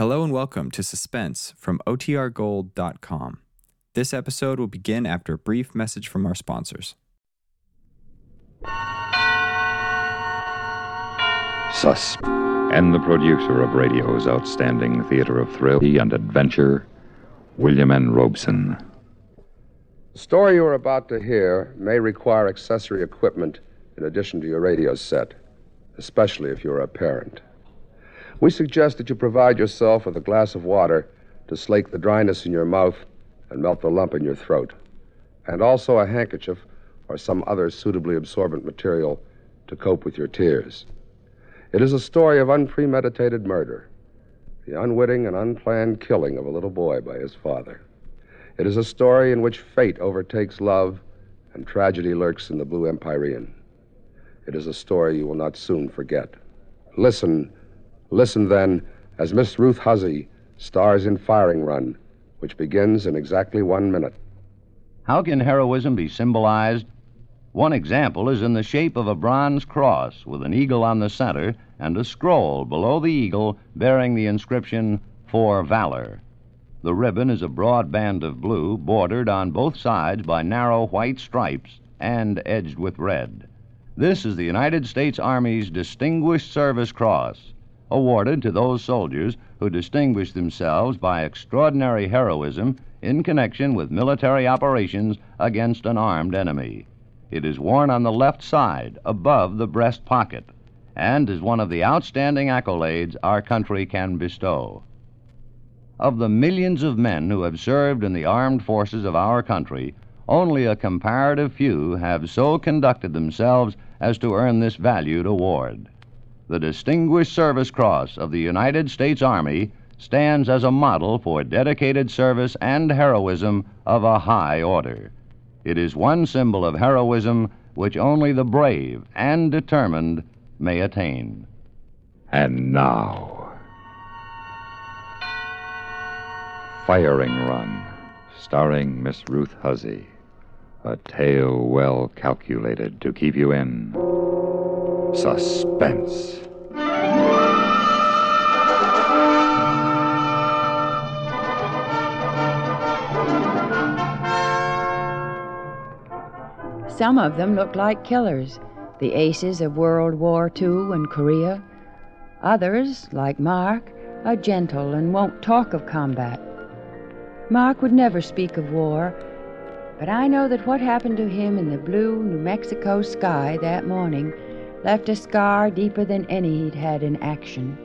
Hello and welcome to Suspense from OTRGold.com. This episode will begin after a brief message from our sponsors. Sus. And the producer of radio's outstanding theater of thrill and adventure, William N. Robson. The story you are about to hear may require accessory equipment in addition to your radio set, especially if you're a parent. We suggest that you provide yourself with a glass of water to slake the dryness in your mouth and melt the lump in your throat, and also a handkerchief or some other suitably absorbent material to cope with your tears. It is a story of unpremeditated murder, the unwitting and unplanned killing of a little boy by his father. It is a story in which fate overtakes love and tragedy lurks in the blue Empyrean. It is a story you will not soon forget. Listen, listen then, as Miss Ruth Hussey stars in Firing Run, which begins in exactly one minute. How can heroism be symbolized? One example is in the shape of a bronze cross with an eagle on the center and a scroll below the eagle bearing the inscription, For Valor. The ribbon is a broad band of blue bordered on both sides by narrow white stripes and edged with red. This is the United States Army's Distinguished Service Cross, awarded to those soldiers who distinguish themselves by extraordinary heroism in connection with military operations against an armed enemy. It is worn on the left side, above the breast pocket, and is one of the outstanding accolades our country can bestow. Of the millions of men who have served in the armed forces of our country, only a comparative few have so conducted themselves as to earn this valued award. The Distinguished Service Cross of the United States Army stands as a model for dedicated service and heroism of a high order. It is one symbol of heroism which only the brave and determined may attain. And now, Firing Run, starring Miss Ruth Hussey. A tale well calculated to keep you in suspense. Some of them looked like killers, the aces of World War II and Korea. Others, like Mark, are gentle and won't talk of combat. Mark would never speak of war, but I know that what happened to him in the blue New Mexico sky that morning left a scar deeper than any he'd had in action.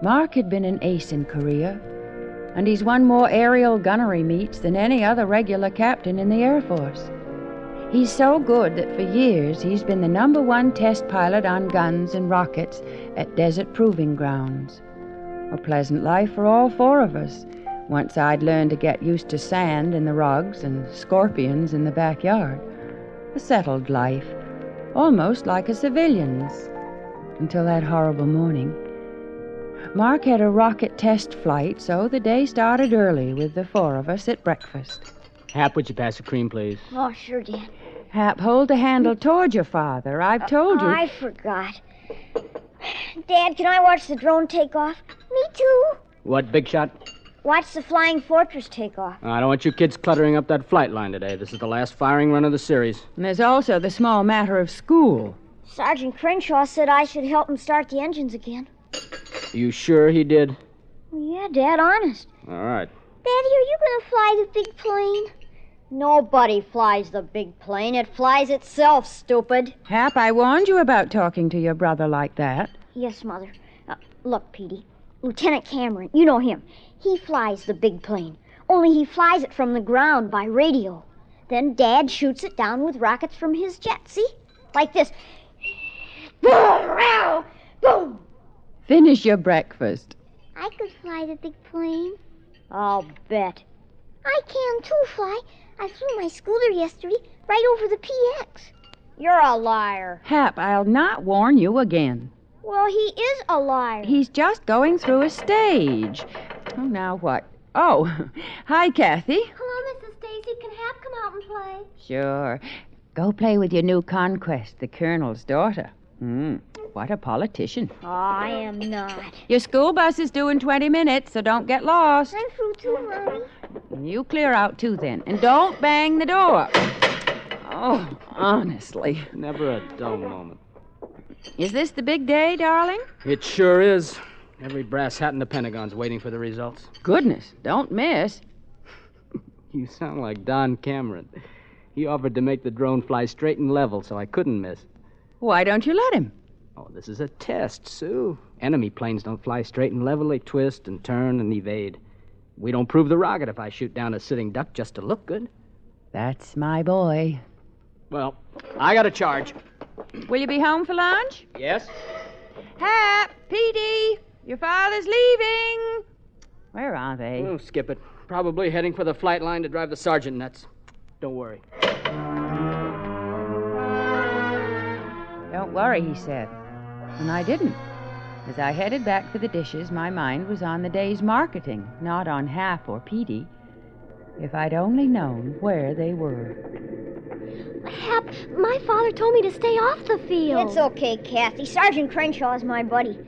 Mark had been an ace in Korea, and he's won more aerial gunnery meets than any other regular captain in the Air Force. He's so good that for years he's been the number one test pilot on guns and rockets at desert proving grounds. A pleasant life for all four of us, once I'd learned to get used to sand in the rugs and scorpions in the backyard. A settled life, almost like a civilian's, until that horrible morning. Mark had a rocket test flight, so the day started early with the four of us at breakfast. Hap, would you pass the cream, please? Oh, sure, Dad. Hap, hold the handle toward your father. I've told oh, you. I forgot. Dad, can I watch the drone take off? Me too. What, Big Shot? Watch the flying fortress take off. I don't want you kids cluttering up that flight line today. This is the last firing run of the series. And there's also the small matter of school. Sergeant Crenshaw said I should help him start the engines again. You sure he did? Yeah, Dad, honest. All right. Daddy, are you going to fly the big plane? Nobody flies the big plane. It flies itself, stupid. Hap, I warned you about talking to your brother like that. Yes, Mother. Uh, look, Petey. Lieutenant Cameron, you know him. He flies the big plane. Only he flies it from the ground by radio. Then Dad shoots it down with rockets from his jet. See? Like this. Boom! Boom! Finish your breakfast. I could fly the big plane. I'll bet. I can too, Fly. I flew my scooter yesterday right over the PX. You're a liar. Hap, I'll not warn you again. Well, he is a liar. He's just going through a stage. Oh, now what? Oh, hi, Kathy. Hello, Mrs. Stacy. Can Hap come out and play? Sure. Go play with your new conquest, the Colonel's daughter. Hmm. What a politician. Oh, I am not. Your school bus is due in 20 minutes, so don't get lost. I'm through too, Mommy. You clear out too then. And don't bang the door. Oh, honestly. Never a dull moment. Is this the big day, darling? It sure is. Every brass hat in the Pentagon's waiting for the results. Goodness, don't miss. You sound like Don Cameron. He offered to make the drone fly straight and level, so I couldn't miss. Why don't you let him? Oh, this is a test, Sue. Enemy planes don't fly straight and level. They twist and turn and evade. We don't prove the rocket if I shoot down a sitting duck just to look good. That's my boy. Well, I got a charge. Will you be home for lunch? Yes? Hap, Petey, your father's leaving. Where are they? Oh, skip it. Probably heading for the flight line to drive the sergeant nuts. Don't worry. Don't worry, he said. And I didn't. As I headed back for the dishes, my mind was on the day's marketing, not on Hap or Petey. If I'd only known where they were. Hap, my father told me to stay off the field. It's okay, Kathy. Sergeant Crenshaw is my buddy.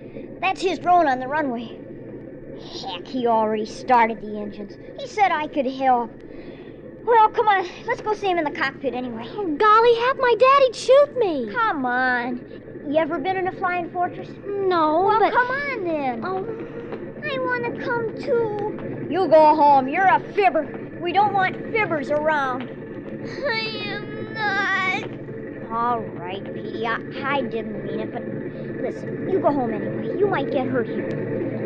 That's his drone on the runway. Heck, he already started the engines. He said I could help. Well, come on. Let's go see him in the cockpit anyway. Oh, golly, Hap, my daddy'd shoot me. Come on. You ever been in a flying fortress? No, Well, but. come on then. Oh, I want to come too. You go home. You're a fibber. We don't want fibbers around. I am not. All right, Petey. I, I didn't mean it, but listen, you go home anyway. You might get hurt here.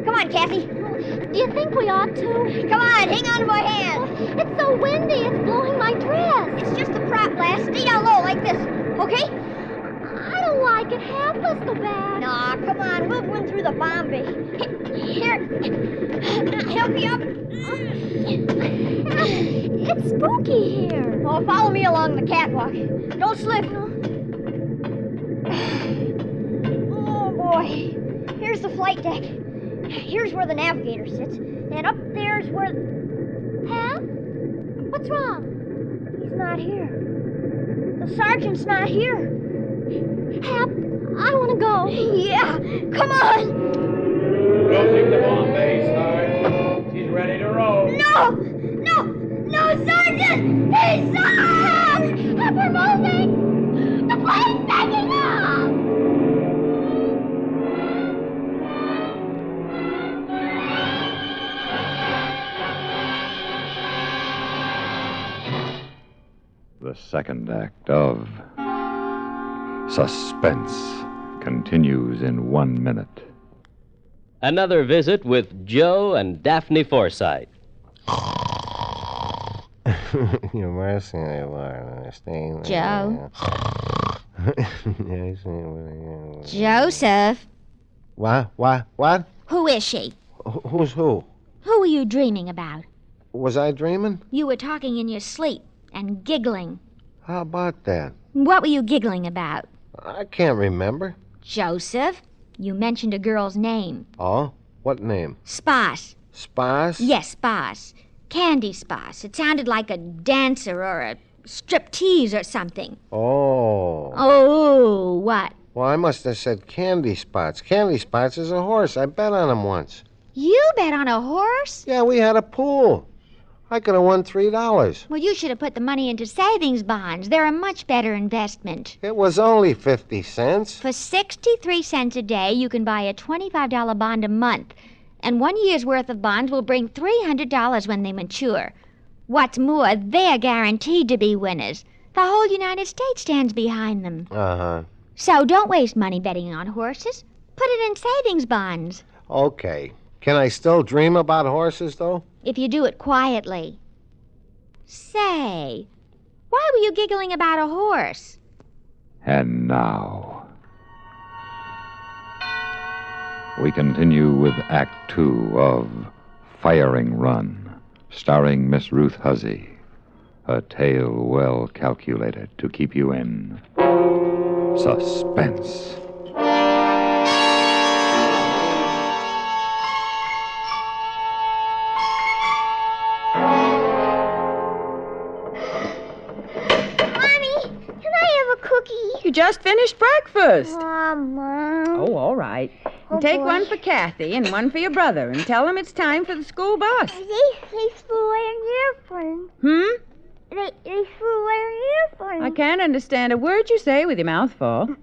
Come on, Kathy. do you think we ought to? Come on, hang on to my hand. It's so windy, it's blowing my dress. It's just a prop blast. Stay down low like this, okay? Don't it, Hap. Let's go back. Nah, come on. We'll run through the bomb bay. Here, help you up. It's spooky here. Oh, follow me along the catwalk. Don't slip. Oh, boy. Here's the flight deck. Here's where the navigator sits. And up there's where. Hap? What's wrong? He's not here. The sergeant's not here. Hap, I want to go. Yeah, come on. Closing the bomb bay, Sarge. She's ready to roll. No! No! No, Sergeant! He's not! Hap, we're moving. The plane's taking off. The second act of Suspense continues in one minute. Another visit with Joe and Daphne Forsythe. Your mercy, I will stay. Joe? Joseph, What? What? What? who is she? Wh- Who's who? Who were you dreaming about? Was I dreaming? You were talking in your sleep and giggling. How about that? What were you giggling about? I can't remember. Joseph? You mentioned a girl's name. Oh? What name? Spas. Spas? Yes, Spas. Candy Spas. It sounded like a dancer or a striptease or something. Oh. Oh, what? Well, I must have said candy spots. Candy spots is a horse. I bet on him once. You bet on a horse? Yeah, we had a pool. I could have won three dollars. Well, you should have put the money into savings bonds. They're a much better investment. It was only fifty cents. For 63 cents a day, you can buy a $25 bond a month. And one year's worth of bonds will bring $300 when they mature. What's more, they're guaranteed to be winners. The whole United States stands behind them. Uh huh. So don't waste money betting on horses. Put it in savings bonds. Okay. Can I still dream about horses, though? If you do it quietly. Say, why were you giggling about a horse? And now. We continue with Act Two of Firing Run, starring Miss Ruth Hussey. A tale well calculated to keep you in suspense. Finished breakfast. Oh, Oh, all right. Oh, Take boy. one for Kathy and one for your brother, and tell them it's time for the school bus. They, they flew away in the airplane. Hmm? They, they flew away in the airplane. I can't understand a word you say with your mouth full.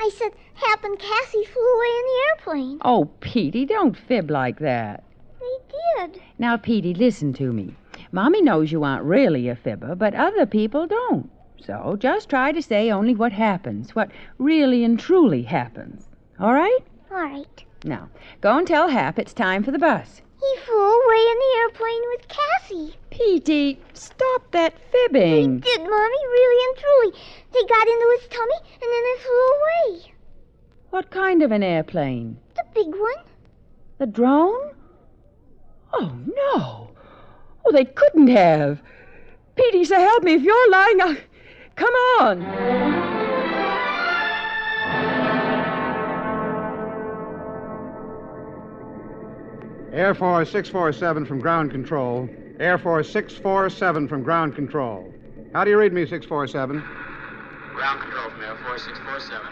I said, Hap and Cassie flew away in the airplane. Oh, Petey, don't fib like that. They did. Now, Petey, listen to me. Mommy knows you aren't really a fibber, but other people don't. So just try to say only what happens, what really and truly happens. All right? All right. Now, go and tell Hap it's time for the bus. He flew away in the airplane with Cassie. Petey, stop that fibbing. He did, Mommy, really and truly. They got into his tummy and then they flew away. What kind of an airplane? The big one. The drone? Oh, no. Oh, they couldn't have. Petey, so help me if you're lying. I... Come on. Air Force 647 from ground control. Air Force 647 from ground control. How do you read me, 647? Ground control from Air Force 647.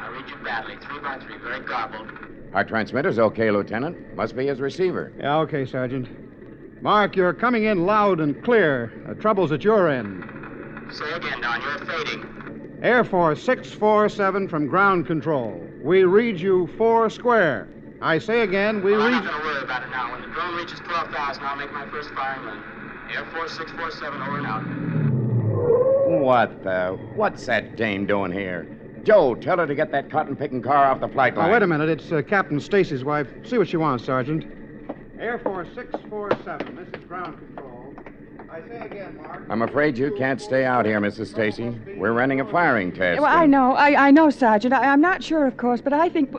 I read you badly. Three by three, very garbled. Our transmitter's okay, Lieutenant. Must be his receiver. Yeah, okay, Sergeant. Mark, you're coming in loud and clear. The trouble's at your end. Say again, Don, you're fading. Air Force 647 from ground control. We read you four square. I say again, we well, I'm not going to worry about it now. When the drone reaches 12,000, I'll make my first firing run. Air Force 647, over and out. What the? What's that dame doing here? Joe, tell her to get that cotton picking car off the flight line. Oh, wait a minute. It's uh, Captain Stacy's wife. See what she wants, Sergeant. Air Force 647. This is ground control. I say again, Mark. I'm afraid you can't stay out here, Mrs. Stacy. We're running a firing test. Well, I know, I, I know, Sergeant. I, I'm not sure, of course, but I think.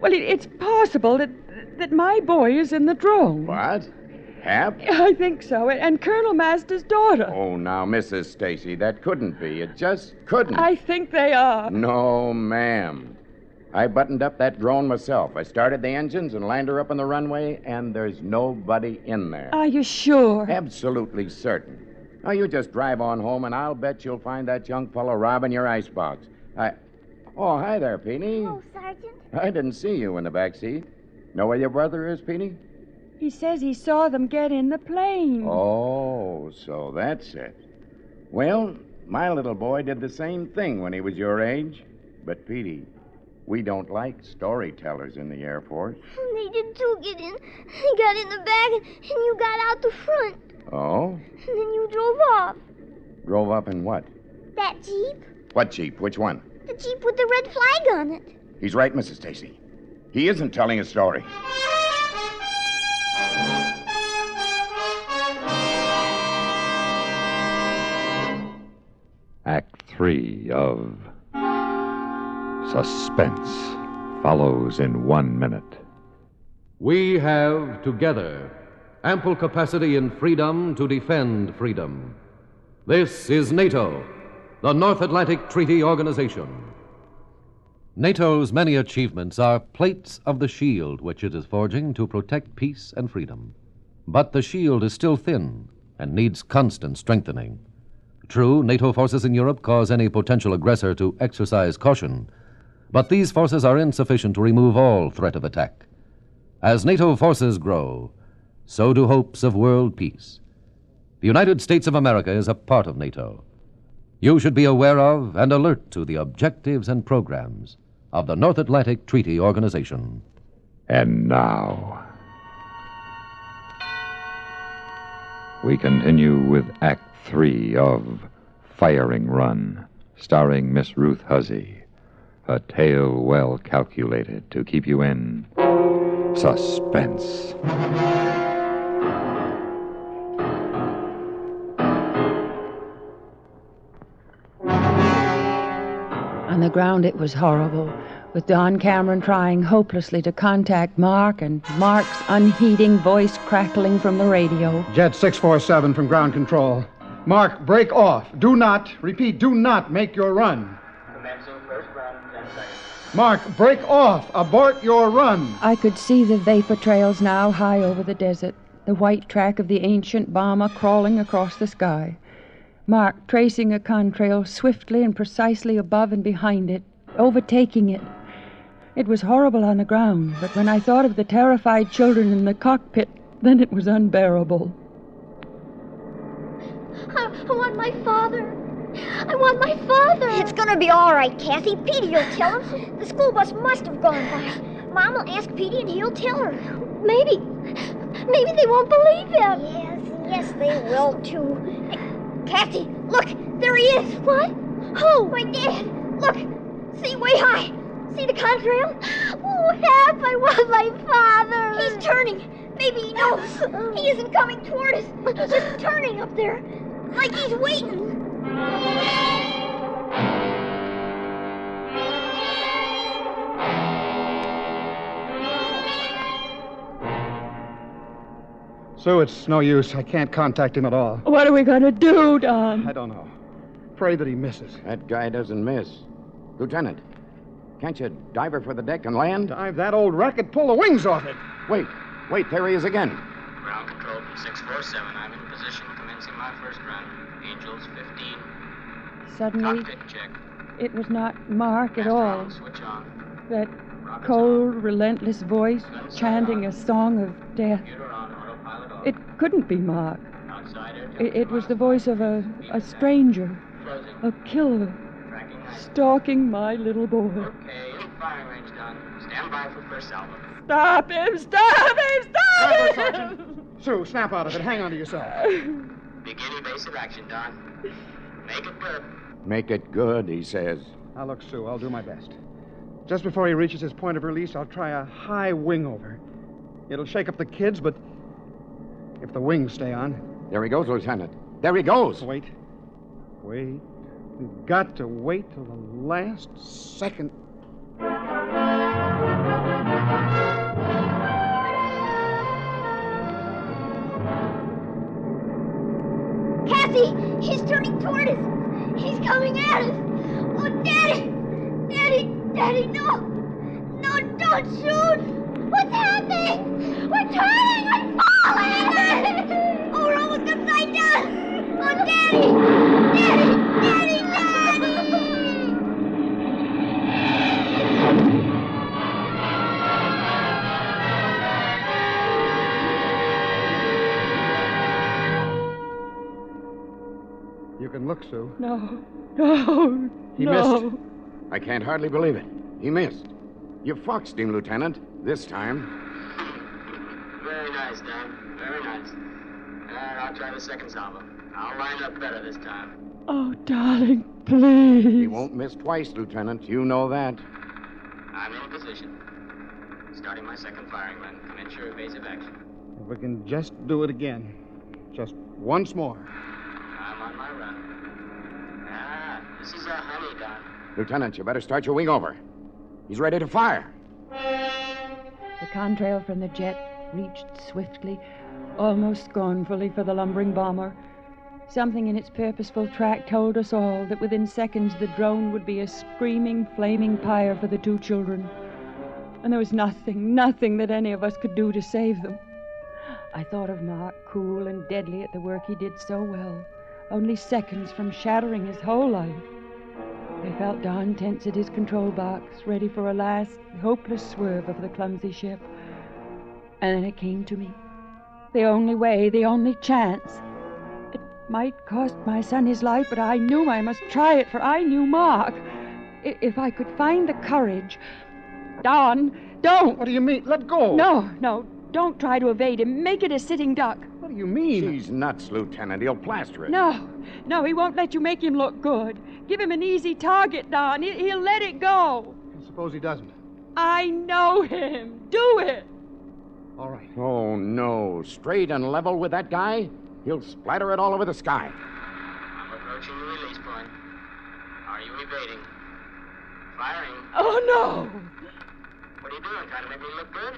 Well, it, it's possible that that my boy is in the drone. What? Hap? I think so, and Colonel Master's daughter. Oh, now, Mrs. Stacy, that couldn't be. It just couldn't. I think they are. No, ma'am. I buttoned up that drone myself. I started the engines and landed her up on the runway, and there's nobody in there. Are you sure? Absolutely certain. Now, you just drive on home, and I'll bet you'll find that young fellow robbing your icebox. I. Oh, hi there, Petey. Oh, Sergeant. I didn't see you in the back seat. Know where your brother is, Petey? He says he saw them get in the plane. Oh, so that's it. Well, my little boy did the same thing when he was your age. But, Petey, we don't like storytellers in the Air Force. They did too get in. They got in the back and, and you got out the front. Oh? And then you drove off. Drove up in what? That Jeep? What Jeep? Which one? The Jeep with the red flag on it. He's right, Mrs. Stacy. He isn't telling a story. Act three of Suspense follows in one minute. We have together ample capacity and freedom to defend freedom. This is NATO, the North Atlantic Treaty Organization. NATO's many achievements are plates of the shield which it is forging to protect peace and freedom. But the shield is still thin and needs constant strengthening. True, NATO forces in Europe cause any potential aggressor to exercise caution, but these forces are insufficient to remove all threat of attack. As NATO forces grow, so do hopes of world peace. The United States of America is a part of NATO. You should be aware of and alert to the objectives and programs of the North Atlantic Treaty Organization. And now, we continue with Act Three of Firing Run, starring Miss Ruth Hussey. A tale well calculated to keep you in suspense. On the ground, it was horrible, with Don Cameron trying hopelessly to contact Mark and Mark's unheeding voice crackling from the radio. Jet 647 from ground control. Mark, break off. Do not, repeat, do not make your run. Mark, break off. Abort your run. I could see the vapor trails now high over the desert, the white track of the ancient bomber crawling across the sky. Mark tracing a contrail swiftly and precisely above and behind it, overtaking it. It was horrible on the ground, but when I thought of the terrified children in the cockpit, then it was unbearable. I, I want my father. I want my father. It's gonna be all right, Kathy. Petey will tell him. The school bus must have gone by. Mom will ask Petey and he'll tell her. Maybe. Maybe they won't believe him. Yes, yes, they will too. Hey, Kathy, look, there he is. What? Who? My dad. Look, see way high. See the contrail? Oh, Hap, I want my father. He's turning. Maybe he knows. He isn't coming toward us. He's just turning up there. Like he's waiting. Sue, it's no use. I can't contact him at all. What are we going to do, Don? I don't know. Pray that he misses. That guy doesn't miss. Lieutenant, can't you dive her for the deck and land? Dive that old racket, pull the wings off it. Wait, wait, there he is again. Ground control from 647. I'm in position, commencing my first run. Angels 15. Suddenly, check. it was not Mark at all. Switch on. That cold, relentless voice chanting a song of death. It couldn't be Mark. It, it was the voice of a, a stranger, a killer, stalking my little boy. Okay, firing range done. Stand by for first salvo. Stop him! Stop him! Stop him! Sue, snap out of it. Hang on to yourself. Begin evasive action, Don. Make it good. Make it good, he says. Now, look, Sue, I'll do my best. Just before he reaches his point of release, I'll try a high wing over. It'll shake up the kids, but if the wings stay on. There he goes, Lieutenant. There he goes. Wait. Wait. We've got to wait till the last second. Coming at us. Oh, Daddy! Daddy! Daddy, no! No, don't shoot! What's happening? We're turning! We're falling! Oh, we're almost upside down! Oh, Daddy! Daddy! Can look, Sue. No, no, He no. missed. I can't hardly believe it. He missed. You foxed him, Lieutenant, this time. Very nice, Don. Very nice. All right, I'll try the second salvo. I'll line up better this time. Oh, darling, please. He won't miss twice, Lieutenant. You know that. I'm in position. Starting my second firing run. Commence your evasive action. If we can just do it again. Just once more. I'm on my run. Ah, this is a honey, Don. Lieutenant, you better start your wing over. He's ready to fire. The contrail from the jet reached swiftly, almost scornfully for the lumbering bomber. Something in its purposeful track told us all that within seconds the drone would be a screaming, flaming pyre for the two children. And there was nothing, nothing that any of us could do to save them. I thought of Mark, cool and deadly at the work he did so well, only seconds from shattering his whole life. I felt Don tense at his control box, ready for a last, hopeless swerve of the clumsy ship. And then it came to me. The only way, the only chance. It might cost my son his life, but I knew I must try it, for I knew Mark. If I could find the courage. Don, don't! What do you mean? Let go! No, no, don't try to evade him. Make it a sitting duck. What do you mean? She's nuts, Lieutenant. He'll plaster it. No, no, he won't let you make him look good. Give him an easy target, Don. He- He'll let it go. Suppose he doesn't. I know him. Do it. All right. Oh, no. Straight and level with that guy? He'll splatter it all over the sky. I'm approaching the release point. Are you evading? Firing. Oh, no. What are you doing? Trying to make me look good?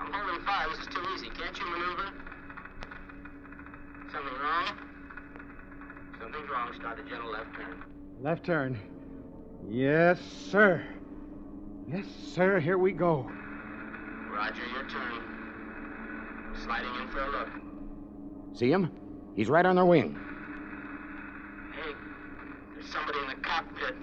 I'm holding fire. This is too easy. Can't you maneuver? Something wrong? Something's wrong. Start a gentle left turn. Left turn. Yes, sir. Yes, sir. Here we go. Roger, your turn. Sliding in for a look. See him? He's right on their wing. Hey, there's somebody in the cockpit.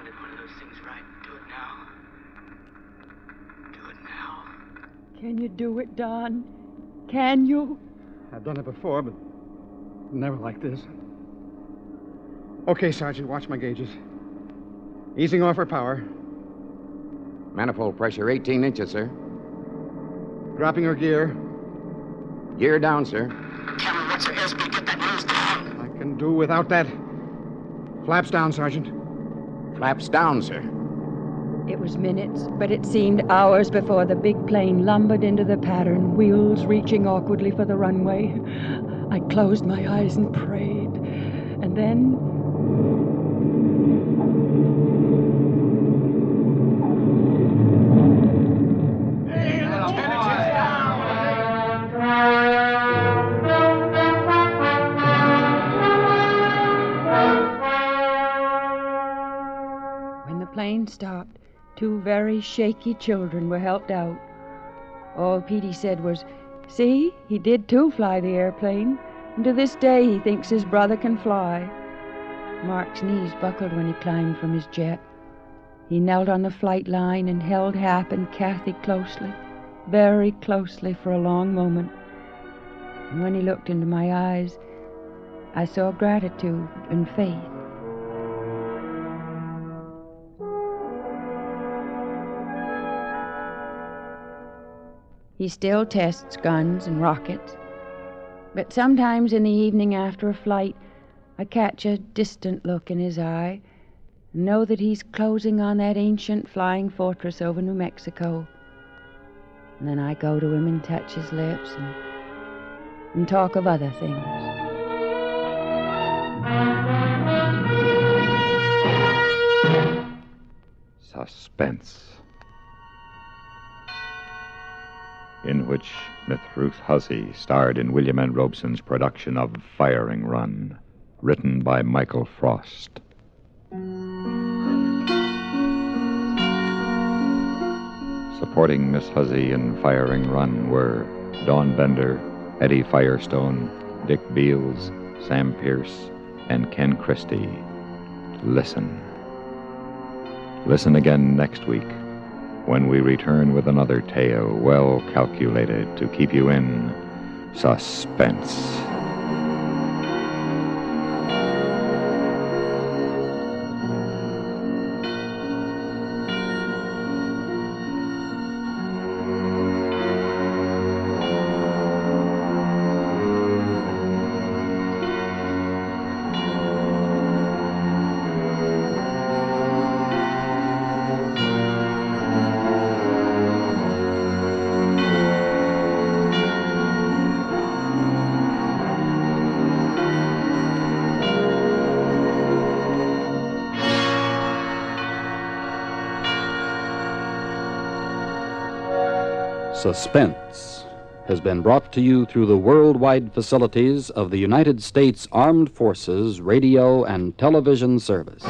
landed one of those things right. Do it now. Do it now. Can you do it, Don? Can you? I've done it before, but never like this. Okay, Sergeant, watch my gauges. Easing off our power. Manifold pressure 18 inches, sir. Dropping her gear. Gear down, sir. Cameron, what's your airspeed? Get that nose down. I can do without that. Flaps down, Sergeant. Flaps down, sir. It was minutes, but it seemed hours before the big plane lumbered into the pattern, wheels reaching awkwardly for the runway. I closed my eyes and prayed. And then. When the plane stopped, two very shaky children were helped out. All Petey said was, See, he did too fly the airplane, and to this day he thinks his brother can fly. Mark's knees buckled when he climbed from his jet. He knelt on the flight line and held Hap and Kathy closely, very closely for a long moment. And when he looked into my eyes, I saw gratitude and faith. He still tests guns and rockets. But sometimes in the evening after a flight, I catch a distant look in his eye and know that he's closing on that ancient flying fortress over New Mexico. And then I go to him and touch his lips and, and talk of other things. Suspense. In which Miss Ruth Hussey starred in William N. Robson's production of Firing Run, written by Michael Frost. Supporting Miss Hussey in Firing Run were Don Bender, Eddie Firestone, Dick Beals, Sam Pierce, and Ken Christy. Listen. Listen again next week when we return with another tale well calculated to keep you in suspense. Suspense has been brought to you through the worldwide facilities of the United States Armed Forces Radio and Television Service.